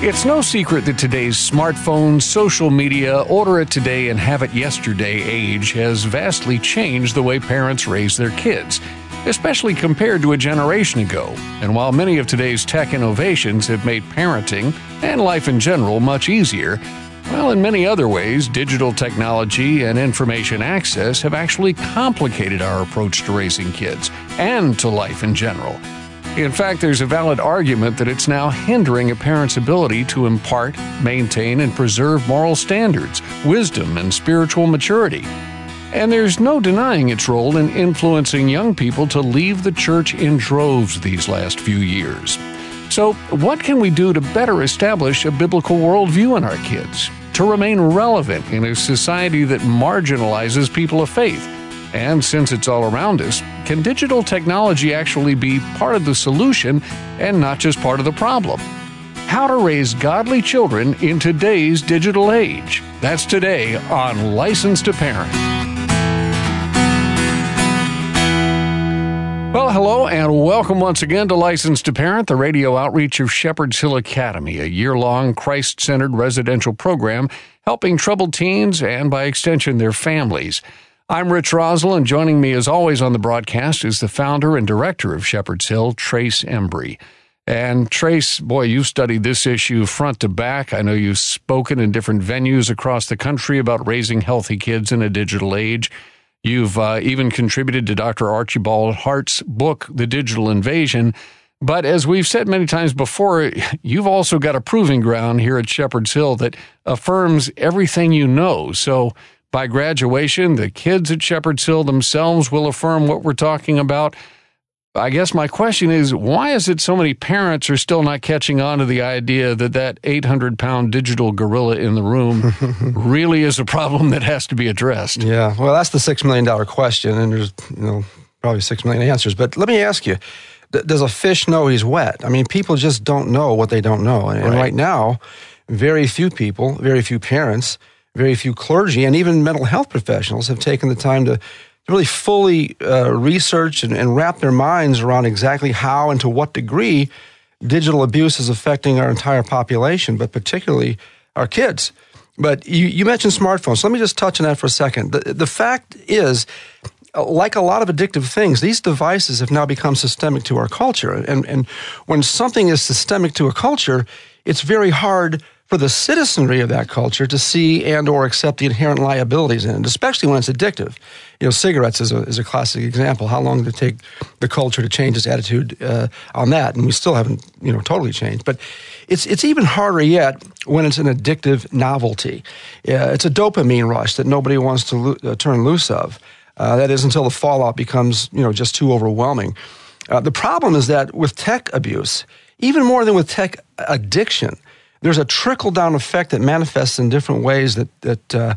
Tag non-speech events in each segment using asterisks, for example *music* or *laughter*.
It's no secret that today's smartphone, social media, order it today and have it yesterday age has vastly changed the way parents raise their kids, especially compared to a generation ago. And while many of today's tech innovations have made parenting and life in general much easier, well, in many other ways, digital technology and information access have actually complicated our approach to raising kids and to life in general. In fact, there's a valid argument that it's now hindering a parent's ability to impart, maintain, and preserve moral standards, wisdom, and spiritual maturity. And there's no denying its role in influencing young people to leave the church in droves these last few years. So, what can we do to better establish a biblical worldview in our kids? To remain relevant in a society that marginalizes people of faith? And since it's all around us, can digital technology actually be part of the solution and not just part of the problem? How to raise godly children in today's digital age. That's today on License to Parent. Well, hello and welcome once again to License to Parent, the radio outreach of Shepherd's Hill Academy, a year long Christ centered residential program helping troubled teens and, by extension, their families. I'm Rich Rosell, and joining me as always on the broadcast is the founder and director of Shepherd's Hill, Trace Embry. And Trace, boy, you've studied this issue front to back. I know you've spoken in different venues across the country about raising healthy kids in a digital age. You've uh, even contributed to Dr. Archibald Hart's book, The Digital Invasion. But as we've said many times before, you've also got a proving ground here at Shepherd's Hill that affirms everything you know. So by graduation, the kids at Shepherd's Hill themselves will affirm what we're talking about. I guess my question is why is it so many parents are still not catching on to the idea that that 800 pound digital gorilla in the room *laughs* really is a problem that has to be addressed? Yeah, well, that's the $6 million question, and there's, you know, probably 6 million answers. But let me ask you does a fish know he's wet? I mean, people just don't know what they don't know. And right, and right now, very few people, very few parents, very few clergy and even mental health professionals have taken the time to really fully uh, research and, and, wrap their minds around exactly how and to what degree digital abuse is affecting our entire population, but particularly our kids. But you, you mentioned smartphones. So let me just touch on that for a second. The, the fact is, like a lot of addictive things, these devices have now become systemic to our culture. And, and when something is systemic to a culture, it's very hard for the citizenry of that culture to see and or accept the inherent liabilities in it, especially when it's addictive. You know, cigarettes is a, is a classic example. How long did it take the culture to change its attitude uh, on that? And we still haven't, you know, totally changed. But it's, it's even harder yet when it's an addictive novelty. Uh, it's a dopamine rush that nobody wants to lo- uh, turn loose of. Uh, that is until the fallout becomes, you know, just too overwhelming. Uh, the problem is that with tech abuse, even more than with tech addiction, there's a trickle down effect that manifests in different ways that, that uh,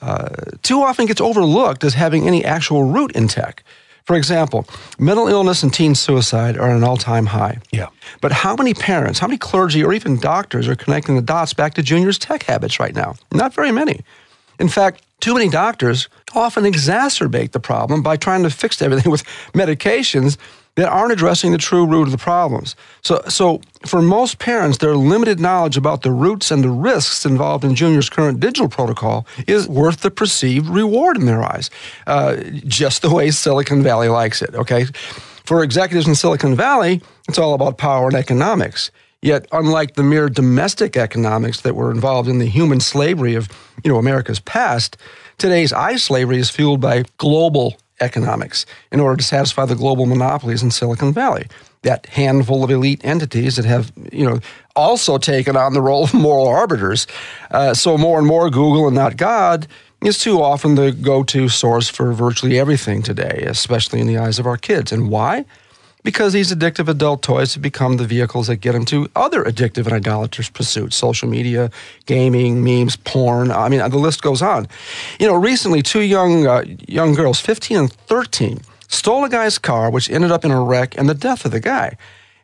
uh, too often gets overlooked as having any actual root in tech. For example, mental illness and teen suicide are at an all time high. Yeah. But how many parents, how many clergy, or even doctors are connecting the dots back to Junior's tech habits right now? Not very many. In fact, too many doctors often exacerbate the problem by trying to fix everything *laughs* with medications that aren't addressing the true root of the problems. So, so for most parents, their limited knowledge about the roots and the risks involved in Junior's current digital protocol is worth the perceived reward in their eyes, uh, just the way Silicon Valley likes it. Okay, for executives in Silicon Valley, it's all about power and economics. Yet, unlike the mere domestic economics that were involved in the human slavery of you know America's past, today's eye slavery is fueled by global economics in order to satisfy the global monopolies in Silicon Valley. That handful of elite entities that have, you know, also taken on the role of *laughs* moral arbiters. Uh, so more and more, Google and not God is too often the go-to source for virtually everything today, especially in the eyes of our kids. And why? Because these addictive adult toys have become the vehicles that get into other addictive and idolatrous pursuits social media, gaming, memes, porn. I mean, the list goes on. You know, recently, two young, uh, young girls, 15 and 13, stole a guy's car, which ended up in a wreck and the death of the guy.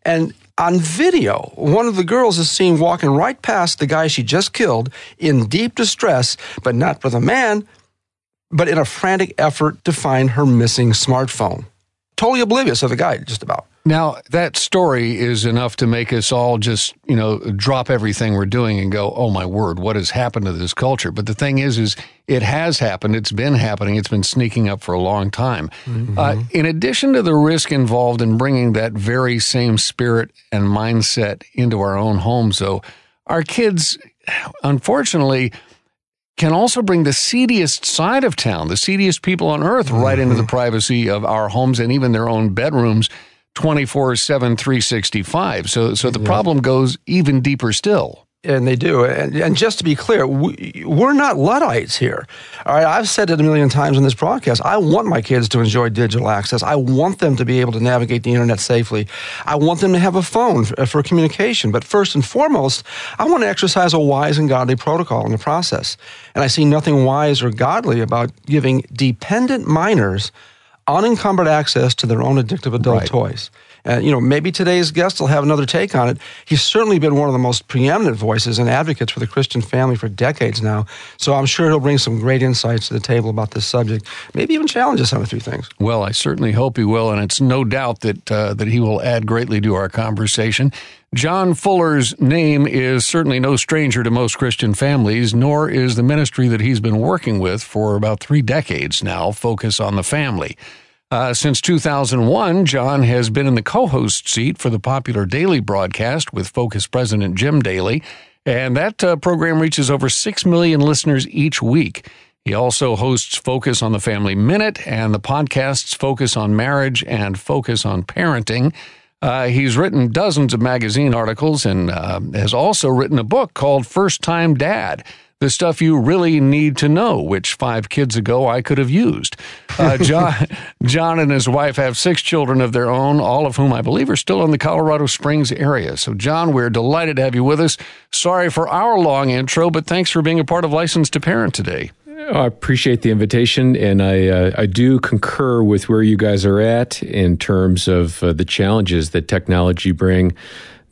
And on video, one of the girls is seen walking right past the guy she just killed in deep distress, but not with a man, but in a frantic effort to find her missing smartphone totally oblivious of the guy, just about. Now, that story is enough to make us all just, you know, drop everything we're doing and go, "Oh my word, what has happened to this culture?" But the thing is is it has happened. It's been happening. It's been sneaking up for a long time. Mm-hmm. Uh, in addition to the risk involved in bringing that very same spirit and mindset into our own homes, though, our kids, *sighs* unfortunately, can also bring the seediest side of town, the seediest people on earth, mm-hmm. right into the mm-hmm. privacy of our homes and even their own bedrooms 24 7, 365. So, so the yeah. problem goes even deeper still. And they do. And, and just to be clear, we, are not Luddites here. All right. I've said it a million times on this broadcast. I want my kids to enjoy digital access. I want them to be able to navigate the internet safely. I want them to have a phone for, for communication. But first and foremost, I want to exercise a wise and godly protocol in the process. And I see nothing wise or godly about giving dependent minors unencumbered access to their own addictive adult right. toys. And, you know, maybe today's guest will have another take on it. He's certainly been one of the most preeminent voices and advocates for the Christian family for decades now. So I'm sure he'll bring some great insights to the table about this subject, maybe even challenge us on a few things. Well, I certainly hope he will, and it's no doubt that, uh, that he will add greatly to our conversation. John Fuller's name is certainly no stranger to most Christian families, nor is the ministry that he's been working with for about three decades now focus on the family. Uh, since 2001, John has been in the co host seat for the popular daily broadcast with Focus President Jim Daly, and that uh, program reaches over 6 million listeners each week. He also hosts Focus on the Family Minute and the podcasts Focus on Marriage and Focus on Parenting. Uh, he's written dozens of magazine articles and uh, has also written a book called First Time Dad the stuff you really need to know, which five kids ago I could have used. Uh, *laughs* John, John and his wife have six children of their own, all of whom I believe are still in the Colorado Springs area. So, John, we're delighted to have you with us. Sorry for our long intro, but thanks for being a part of License to Parent today. I appreciate the invitation, and I uh, I do concur with where you guys are at in terms of uh, the challenges that technology bring,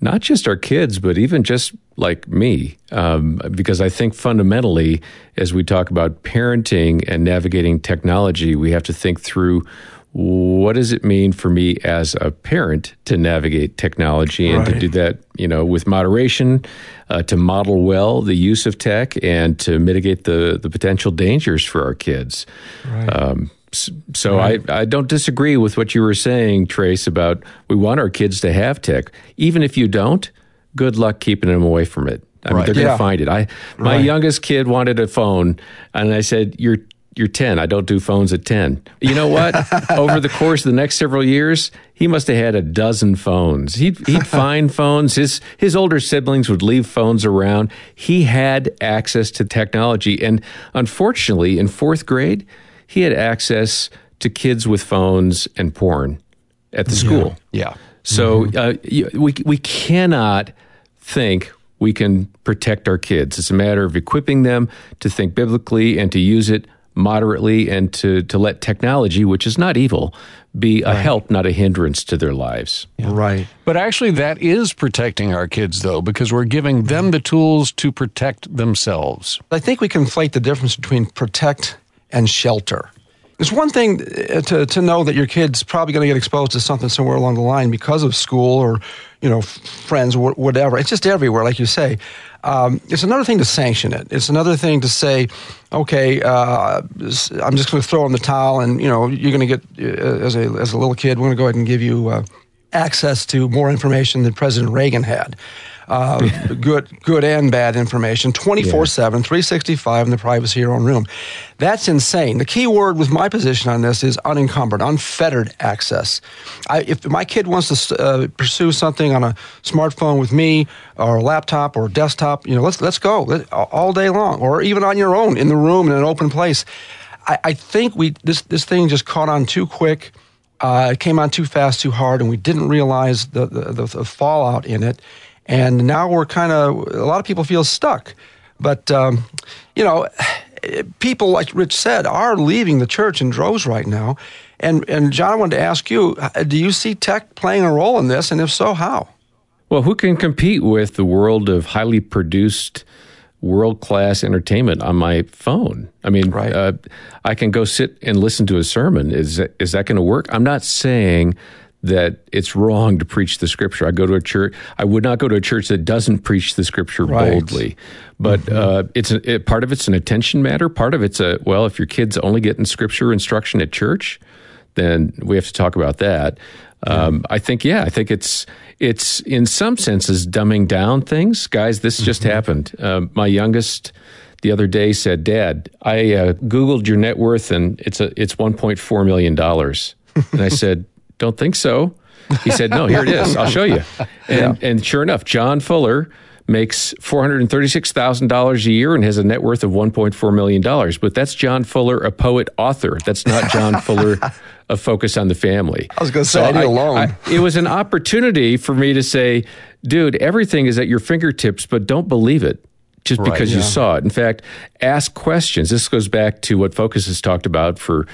not just our kids, but even just like me. Um, because I think fundamentally, as we talk about parenting and navigating technology, we have to think through what does it mean for me as a parent to navigate technology and right. to do that, you know, with moderation, uh, to model well the use of tech, and to mitigate the the potential dangers for our kids. Right. Um, so right. I, I don't disagree with what you were saying, Trace, about we want our kids to have tech. Even if you don't, good luck keeping them away from it. I right. mean, they're going to find it. I my right. youngest kid wanted a phone, and I said, "You're you're 10. I don't do phones at 10." You know what? *laughs* Over the course of the next several years, he must have had a dozen phones. He'd he'd *laughs* find phones. His his older siblings would leave phones around. He had access to technology, and unfortunately, in fourth grade, he had access to kids with phones and porn at the school. Yeah. yeah. So mm-hmm. uh, we we cannot think we can protect our kids. It's a matter of equipping them to think biblically and to use it moderately and to, to let technology, which is not evil, be a right. help, not a hindrance to their lives. Yeah. Right. But actually, that is protecting our kids, though, because we're giving them the tools to protect themselves. I think we conflate the difference between protect and shelter. It's one thing uh, to, to know that your kid's probably going to get exposed to something somewhere along the line because of school or, you know, friends or whatever. It's just everywhere, like you say. Um, it's another thing to sanction it. It's another thing to say, okay, uh, I'm just going to throw in the towel, and you know, you're going to get uh, as a as a little kid, we're going to go ahead and give you uh, access to more information than President Reagan had uh, *laughs* good, good and bad information 24 7, 365 in the privacy of your own room. That's insane. The key word with my position on this is unencumbered, unfettered access. I, if my kid wants to uh, pursue something on a smartphone with me or a laptop or a desktop, you know, let's, let's go all day long or even on your own in the room in an open place. I, I think we this, this thing just caught on too quick. Uh, it came on too fast, too hard, and we didn't realize the, the, the, the fallout in it. And now we're kind of, a lot of people feel stuck. But, um, you know, people, like Rich said, are leaving the church in droves right now. And, and John, I wanted to ask you do you see tech playing a role in this? And if so, how? Well, who can compete with the world of highly produced, world class entertainment on my phone? I mean, right. uh, I can go sit and listen to a sermon. Is, is that going to work? I'm not saying that it's wrong to preach the scripture. I go to a church. I would not go to a church that doesn't preach the scripture right. boldly. But mm-hmm. uh, it's a, it, part of it's an attention matter. Part of it's a well, if your kids only getting scripture instruction at church, then we have to talk about that. Um, I think yeah, I think it's it's in some senses dumbing down things, guys. This just mm-hmm. happened. Uh, my youngest the other day said, "Dad, I uh, googled your net worth and it's a it's 1.4 million dollars." And I said, "Don't think so." He said, "No, here it is. I'll show you." *laughs* And yeah. and sure enough, John Fuller makes $436,000 a year and has a net worth of $1.4 million. But that's John Fuller, a poet author. That's not John *laughs* Fuller, a focus on the family. I was going to say, so I, alone. I, it was an opportunity for me to say, dude, everything is at your fingertips, but don't believe it just right, because yeah. you saw it. In fact, ask questions. This goes back to what Focus has talked about for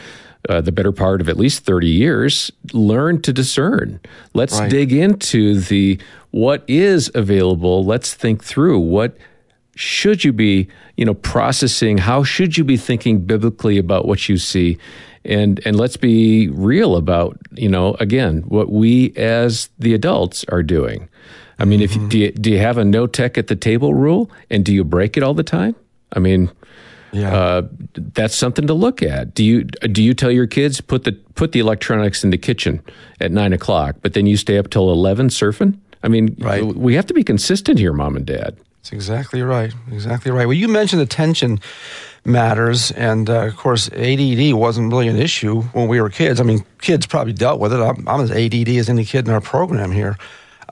uh, the better part of at least 30 years. Learn to discern. Let's right. dig into the what is available. Let's think through what should you be, you know, processing. How should you be thinking biblically about what you see? And and let's be real about, you know, again, what we as the adults are doing. I mean, mm-hmm. if do you, do you have a no tech at the table rule, and do you break it all the time? I mean, yeah. Uh, that's something to look at. Do you do you tell your kids put the put the electronics in the kitchen at nine o'clock, but then you stay up till eleven surfing? I mean, right. we have to be consistent here, mom and dad. That's exactly right. Exactly right. Well, you mentioned attention matters, and uh, of course, ADD wasn't really an issue when we were kids. I mean, kids probably dealt with it. I'm, I'm as ADD as any kid in our program here.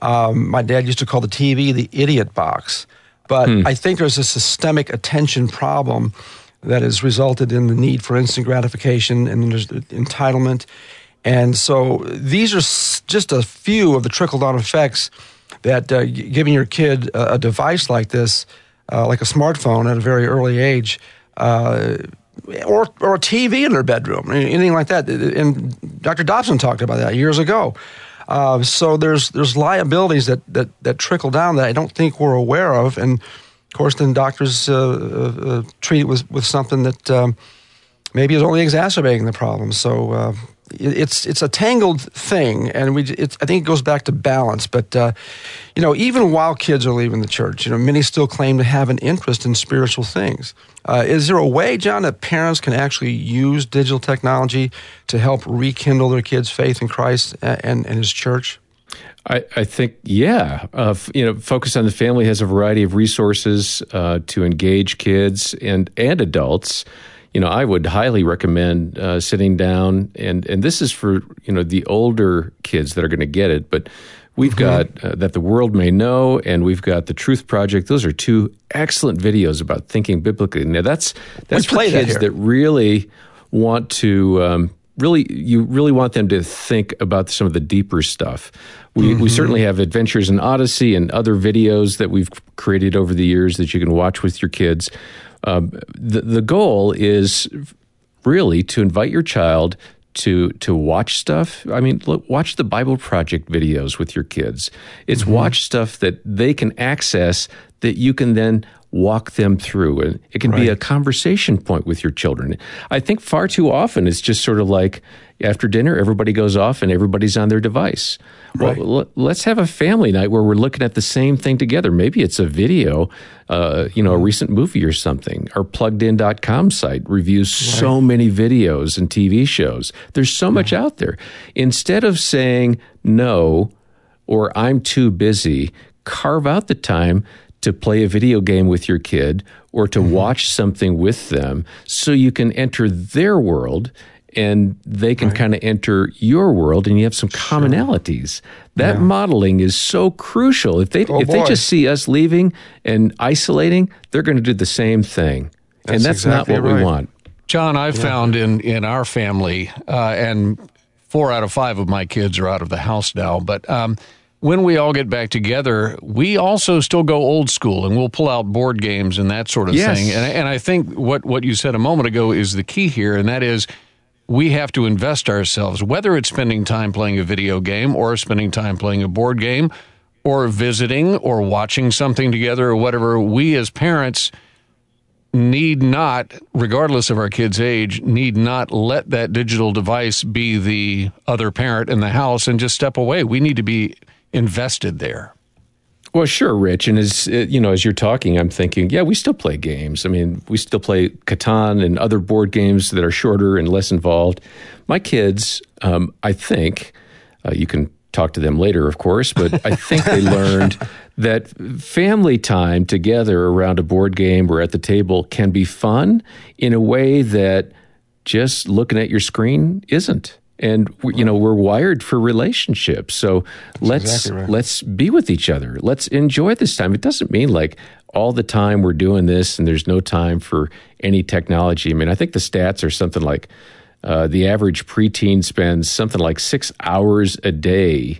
Um, my dad used to call the TV the idiot box. But hmm. I think there's a systemic attention problem that has resulted in the need for instant gratification and there's entitlement. And so these are just a few of the trickle down effects that uh, giving your kid a, a device like this, uh, like a smartphone at a very early age, uh, or, or a TV in their bedroom, anything like that. And Dr. Dobson talked about that years ago. Uh, so there's there's liabilities that, that that trickle down that I don't think we're aware of, and of course, then doctors uh, uh, uh, treat it with with something that um, maybe is only exacerbating the problem. So uh, it's it's a tangled thing, and we I think it goes back to balance. But uh, you know, even while kids are leaving the church, you know, many still claim to have an interest in spiritual things. Uh, is there a way, John, that parents can actually use digital technology to help rekindle their kids' faith in Christ and, and His church? I, I think, yeah. Uh, you know, Focus on the Family has a variety of resources uh, to engage kids and and adults you know, I would highly recommend uh, sitting down and and this is for you know the older kids that are going to get it, but. We've mm-hmm. got uh, that the world may know, and we've got the Truth Project. Those are two excellent videos about thinking biblically. Now that's that's for kids that, that, really want to um, really you really want them to think about some of the deeper stuff. We, mm-hmm. we certainly have Adventures in Odyssey and other videos that we've created over the years that you can watch with your kids. Um, the, the goal is really to invite your child to to watch stuff. I mean, look, watch the Bible Project videos with your kids. It's mm-hmm. watch stuff that they can access that you can then walk them through, and it can right. be a conversation point with your children. I think far too often it's just sort of like after dinner, everybody goes off and everybody's on their device. Right. Well, let's have a family night where we're looking at the same thing together. Maybe it's a video, uh, you know, a recent movie or something. Our pluggedin.com site reviews right. so many videos and TV shows. There's so much out there. Instead of saying no or I'm too busy, carve out the time to play a video game with your kid or to mm-hmm. watch something with them so you can enter their world and they can right. kind of enter your world and you have some commonalities. That yeah. modeling is so crucial. If they oh, if boy. they just see us leaving and isolating, they're going to do the same thing. That's and that's exactly not what right. we want. John, I've yeah. found in in our family uh, and four out of five of my kids are out of the house now, but um, when we all get back together, we also still go old school and we'll pull out board games and that sort of yes. thing. And, and I think what, what you said a moment ago is the key here, and that is we have to invest ourselves, whether it's spending time playing a video game or spending time playing a board game or visiting or watching something together or whatever. We as parents need not, regardless of our kid's age, need not let that digital device be the other parent in the house and just step away. We need to be invested there. Well, sure, Rich. And as uh, you know, as you're talking, I'm thinking, yeah, we still play games. I mean, we still play Catan and other board games that are shorter and less involved. My kids, um, I think, uh, you can talk to them later, of course, but I think they *laughs* learned that family time together around a board game or at the table can be fun in a way that just looking at your screen isn't and you know we're wired for relationships. So That's let's exactly right. let's be with each other. Let's enjoy this time. It doesn't mean like all the time we're doing this and there's no time for any technology. I mean i think the stats are something like uh, the average preteen spends something like six hours a day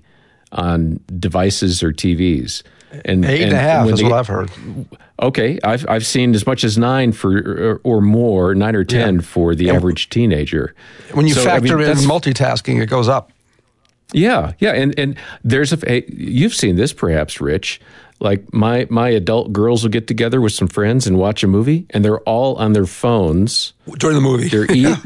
on devices or tvs and eight and, and a half is they, what I've heard. Okay, I've I've seen as much as nine for or more, nine or ten yeah. for the average teenager. When you so, factor I mean, in multitasking, it goes up. Yeah, yeah, and and there's a you've seen this perhaps, Rich. Like my my adult girls will get together with some friends and watch a movie, and they're all on their phones during the movie. They're *laughs* eat,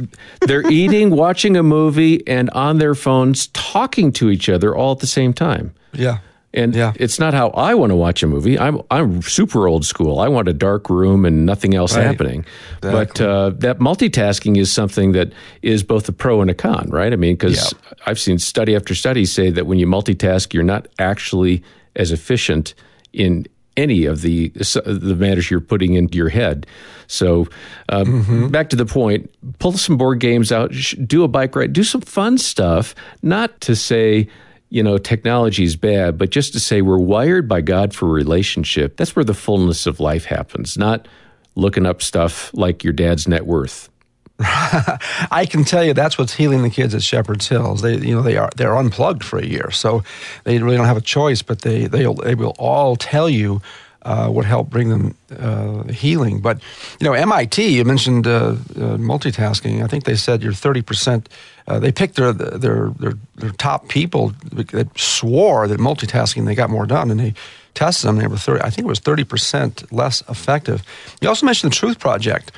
they're eating, watching a movie, and on their phones, talking to each other all at the same time. Yeah. And yeah. it's not how I want to watch a movie. I'm I'm super old school. I want a dark room and nothing else right. happening. Exactly. But uh, that multitasking is something that is both a pro and a con, right? I mean, because yeah. I've seen study after study say that when you multitask, you're not actually as efficient in any of the the matters you're putting into your head. So, um, mm-hmm. back to the point: pull some board games out, do a bike ride, do some fun stuff. Not to say you know, technology is bad, but just to say we're wired by God for relationship, that's where the fullness of life happens, not looking up stuff like your dad's net worth. *laughs* I can tell you that's what's healing the kids at Shepherd's Hills. They, you know, they are they're unplugged for a year, so they really don't have a choice. But they they they will all tell you uh, what helped bring them uh, healing. But you know, MIT, you mentioned uh, uh, multitasking. I think they said you're 30 percent uh, they picked their, their, their their top people that swore that multitasking they got more done, and they tested them. They were 30, I think it was thirty percent less effective. You also mentioned the Truth Project,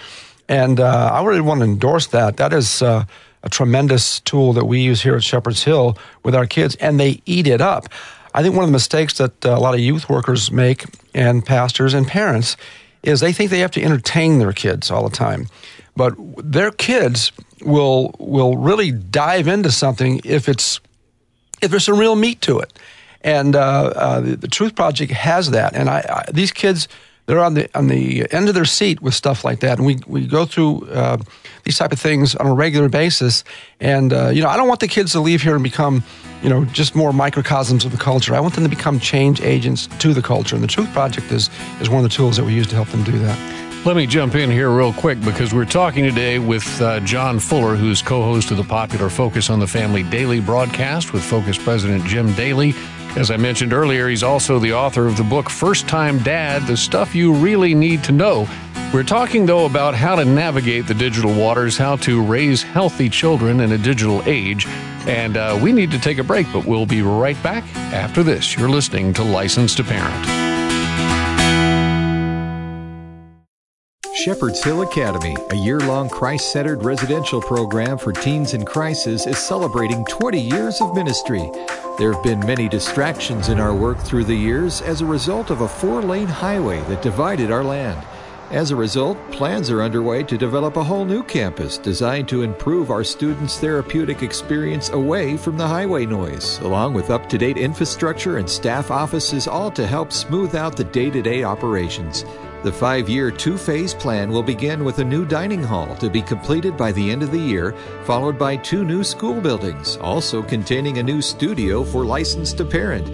and uh, I really want to endorse that. That is a tremendous tool that we use here at Shepherd's Hill with our kids, and they eat it up. I think one of the mistakes that uh, a lot of youth workers make, and pastors and parents, is they think they have to entertain their kids all the time, but their kids will will really dive into something if it's if there's some real meat to it. And uh, uh, the, the, Truth Project has that. And I, I, these kids, they're on the on the end of their seat with stuff like that. And we we go through uh, these type of things on a regular basis. And uh, you know, I don't want the kids to leave here and become you know just more microcosms of the culture. I want them to become change agents to the culture. And the Truth Project is is one of the tools that we use to help them do that. Let me jump in here real quick because we're talking today with uh, John Fuller, who's co host of the popular Focus on the Family Daily broadcast with Focus President Jim Daly. As I mentioned earlier, he's also the author of the book First Time Dad The Stuff You Really Need to Know. We're talking, though, about how to navigate the digital waters, how to raise healthy children in a digital age. And uh, we need to take a break, but we'll be right back after this. You're listening to License to Parent. Shepherd's Hill Academy, a year long Christ centered residential program for teens in crisis, is celebrating 20 years of ministry. There have been many distractions in our work through the years as a result of a four lane highway that divided our land. As a result, plans are underway to develop a whole new campus designed to improve our students' therapeutic experience away from the highway noise, along with up to date infrastructure and staff offices, all to help smooth out the day to day operations. The five year, two phase plan will begin with a new dining hall to be completed by the end of the year, followed by two new school buildings, also containing a new studio for licensed parent.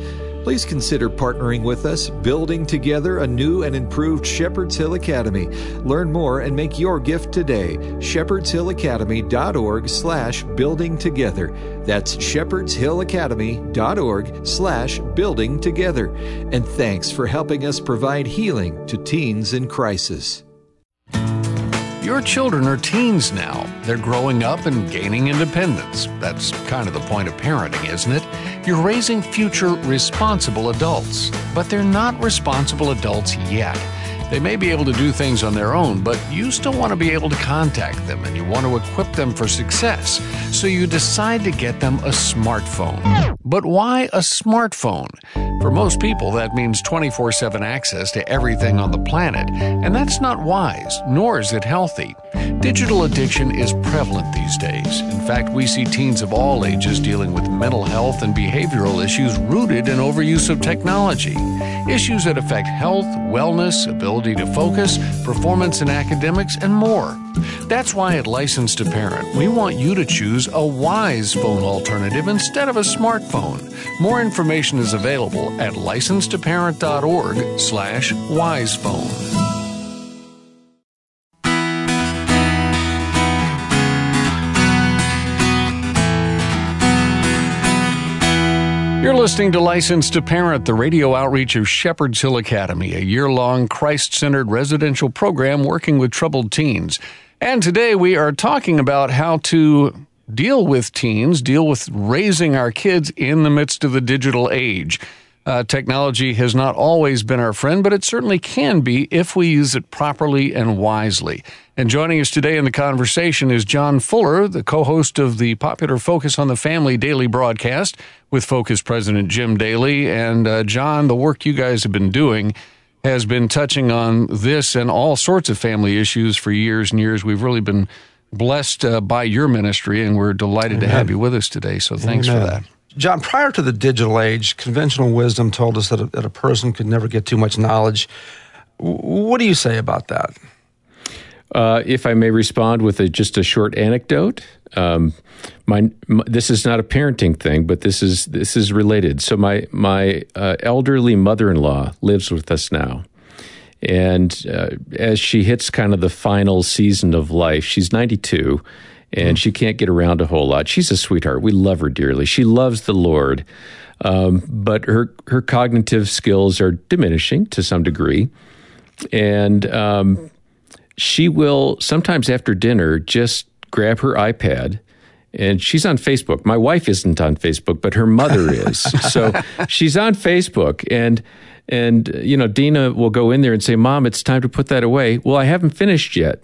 Please consider partnering with us, building together a new and improved Shepherd's Hill Academy. Learn more and make your gift today. shepherdshillacademy.org slash building together. That's shepherdshillacademy.org slash building together. And thanks for helping us provide healing to teens in crisis. Your children are teens now. They're growing up and gaining independence. That's kind of the point of parenting, isn't it? You're raising future responsible adults, but they're not responsible adults yet. They may be able to do things on their own, but you still want to be able to contact them and you want to equip them for success. So you decide to get them a smartphone. But why a smartphone? For most people, that means 24 7 access to everything on the planet, and that's not wise, nor is it healthy. Digital addiction is prevalent these days. In fact, we see teens of all ages dealing with mental health and behavioral issues rooted in overuse of technology. Issues that affect health, wellness, ability to focus, performance in academics, and more. That's why at Licensed to Parent, we want you to choose a wise phone alternative instead of a smartphone. More information is available at license2parent.org slash wisephone. Listening to License to Parent, the radio outreach of Shepherd's Hill Academy, a year long Christ centered residential program working with troubled teens. And today we are talking about how to deal with teens, deal with raising our kids in the midst of the digital age. Uh, technology has not always been our friend, but it certainly can be if we use it properly and wisely. And joining us today in the conversation is John Fuller, the co host of the popular Focus on the Family daily broadcast with Focus President Jim Daly. And uh, John, the work you guys have been doing has been touching on this and all sorts of family issues for years and years. We've really been blessed uh, by your ministry, and we're delighted Amen. to have you with us today. So thanks Amen. for that. John, prior to the digital age, conventional wisdom told us that a, that a person could never get too much knowledge. What do you say about that? Uh, if I may respond with a, just a short anecdote, um, my, my, this is not a parenting thing, but this is this is related. So my my uh, elderly mother in law lives with us now, and uh, as she hits kind of the final season of life, she's ninety two, and mm. she can't get around a whole lot. She's a sweetheart. We love her dearly. She loves the Lord, um, but her her cognitive skills are diminishing to some degree, and um, she will sometimes after dinner just grab her iPad and she's on Facebook. My wife isn't on Facebook, but her mother *laughs* is. so she's on Facebook and and you know Dena will go in there and say, "Mom, it's time to put that away." Well, I haven't finished yet.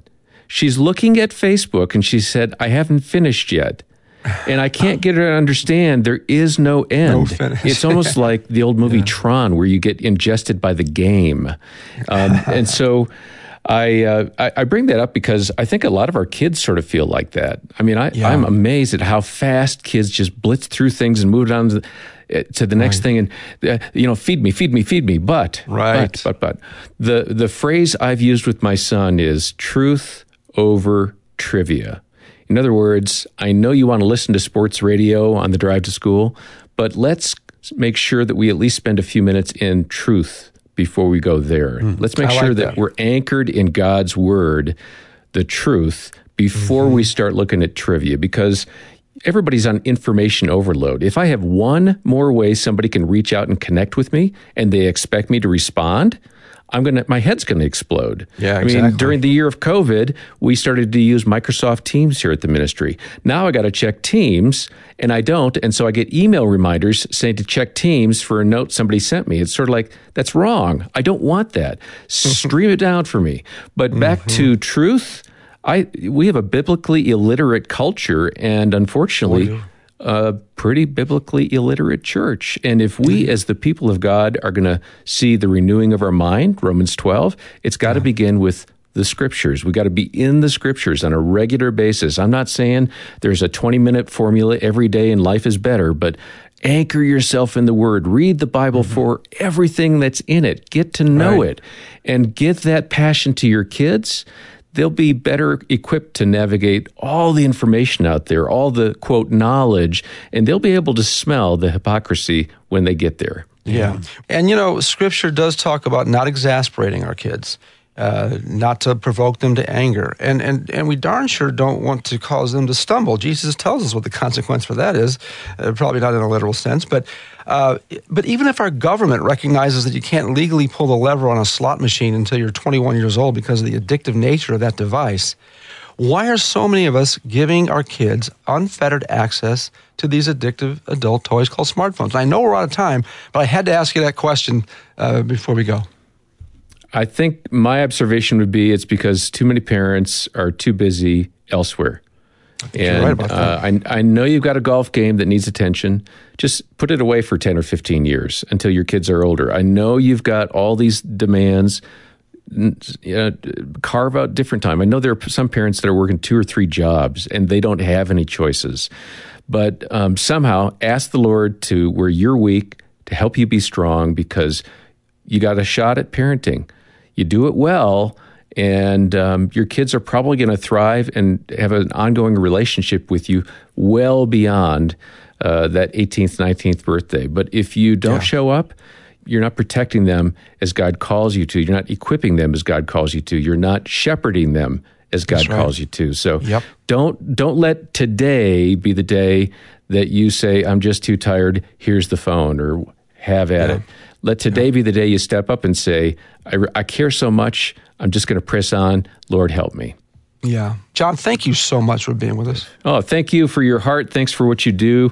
She's looking at Facebook and she said, "I haven't finished yet." And I can't get her to understand there is no end. No it's almost *laughs* like the old movie yeah. Tron, where you get ingested by the game. Um, *laughs* and so I, uh, I, I bring that up because I think a lot of our kids sort of feel like that. I mean, I, yeah. I'm amazed at how fast kids just blitz through things and move on to the, eh, to the next right. thing and uh, you know feed me feed me feed me but right but, but but the the phrase i've used with my son is truth over trivia in other words i know you want to listen to sports radio on the drive to school but let's make sure that we at least spend a few minutes in truth before we go there. Mm, Let's make I sure like that. that. we're anchored in God's word, the truth, before mm-hmm. we start looking at trivia because everybody's on information overload. If I have one more way somebody can reach out and connect with me and they expect me to respond, I'm gonna my head's gonna explode. Yeah, I exactly. mean, during the year of COVID, we started to use Microsoft Teams here at the ministry. Now I got to check Teams, and I don't, and so I get email reminders saying to check Teams for a note somebody sent me. It's sort of like that's wrong. I don't want that. *laughs* Stream it down for me. But back mm-hmm. to truth. I we have a biblically illiterate culture, and unfortunately, a pretty biblically illiterate church. And if we, as the people of God, are going to see the renewing of our mind, Romans 12, it's got to begin with the scriptures. We got to be in the scriptures on a regular basis. I'm not saying there's a 20 minute formula every day and life is better, but anchor yourself in the word. Read the Bible mm-hmm. for everything that's in it. Get to know right. it and give that passion to your kids they'll be better equipped to navigate all the information out there, all the quote knowledge, and they'll be able to smell the hypocrisy when they get there. Yeah. And you know, scripture does talk about not exasperating our kids. Uh, not to provoke them to anger. And, and, and we darn sure don't want to cause them to stumble. Jesus tells us what the consequence for that is, uh, probably not in a literal sense, but, uh, but even if our government recognizes that you can't legally pull the lever on a slot machine until you're 21 years old because of the addictive nature of that device, why are so many of us giving our kids unfettered access to these addictive adult toys called smartphones? I know we're out of time, but I had to ask you that question uh, before we go. I think my observation would be it's because too many parents are too busy elsewhere. And right uh, I, I know you've got a golf game that needs attention. Just put it away for 10 or 15 years until your kids are older. I know you've got all these demands. You know, carve out different time. I know there are some parents that are working two or three jobs and they don't have any choices. But um, somehow ask the Lord to where you're weak to help you be strong because you got a shot at parenting. You do it well, and um, your kids are probably going to thrive and have an ongoing relationship with you well beyond uh, that 18th, 19th birthday. But if you don't yeah. show up, you're not protecting them as God calls you to. You're not equipping them as God calls you to. You're not shepherding them as God right. calls you to. So yep. don't don't let today be the day that you say I'm just too tired. Here's the phone or have at yeah. it. Let today yeah. be the day you step up and say I, I care so much. I'm just going to press on. Lord, help me. Yeah. John, thank you so much for being with us. Oh, thank you for your heart. Thanks for what you do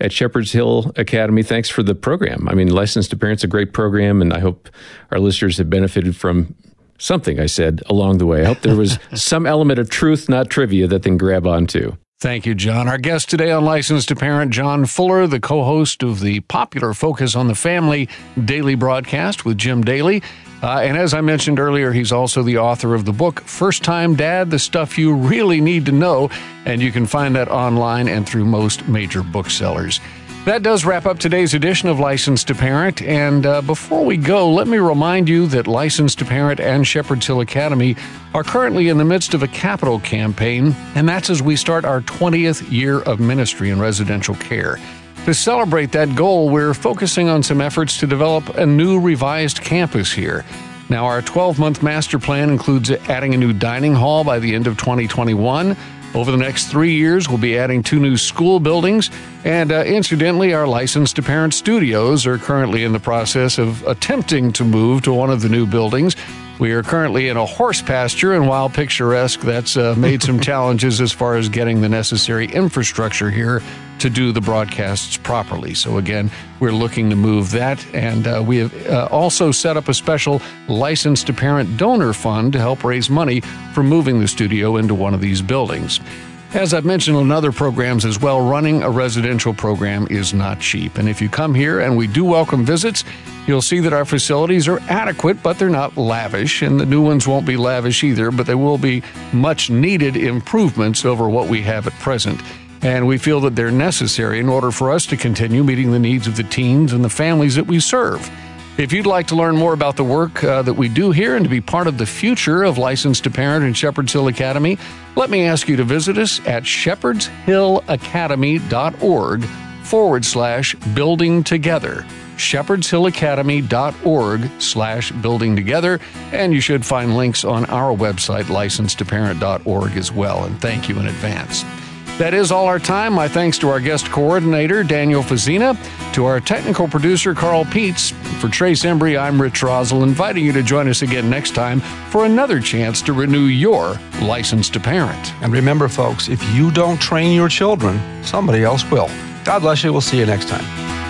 at Shepherd's Hill Academy. Thanks for the program. I mean, Licensed to Parents, a great program, and I hope our listeners have benefited from something I said along the way. I hope there was *laughs* some element of truth, not trivia, that they can grab onto. Thank you, John. Our guest today on Licensed to Parent, John Fuller, the co host of the popular Focus on the Family daily broadcast with Jim Daly. Uh, and as I mentioned earlier, he's also the author of the book, First Time Dad The Stuff You Really Need to Know. And you can find that online and through most major booksellers. That does wrap up today's edition of Licensed to Parent. And uh, before we go, let me remind you that Licensed to Parent and Shepherd's Hill Academy are currently in the midst of a capital campaign, and that's as we start our 20th year of ministry in residential care. To celebrate that goal, we're focusing on some efforts to develop a new revised campus here. Now, our 12 month master plan includes adding a new dining hall by the end of 2021 over the next three years, we'll be adding two new school buildings. And uh, incidentally, our licensed to parent studios are currently in the process of attempting to move to one of the new buildings. We are currently in a horse pasture, and while picturesque, that's uh, made some *laughs* challenges as far as getting the necessary infrastructure here to do the broadcasts properly. So, again, we're looking to move that. And uh, we have uh, also set up a special licensed to parent donor fund to help raise money for moving the studio into one of these buildings. As I've mentioned in other programs as well, running a residential program is not cheap. And if you come here and we do welcome visits, you'll see that our facilities are adequate, but they're not lavish. And the new ones won't be lavish either, but they will be much needed improvements over what we have at present and we feel that they're necessary in order for us to continue meeting the needs of the teens and the families that we serve. If you'd like to learn more about the work uh, that we do here and to be part of the future of Licensed to Parent and Shepherd's Hill Academy, let me ask you to visit us at shepherdshillacademy.org forward slash building together. shepherdshillacademy.org slash building together. And you should find links on our website license2parent.org as well. And thank you in advance that is all our time. My thanks to our guest coordinator, Daniel Fazina, to our technical producer, Carl Peets. For Trace Embry, I'm Rich Rosell, inviting you to join us again next time for another chance to renew your license to parent. And remember, folks, if you don't train your children, somebody else will. God bless you. We'll see you next time.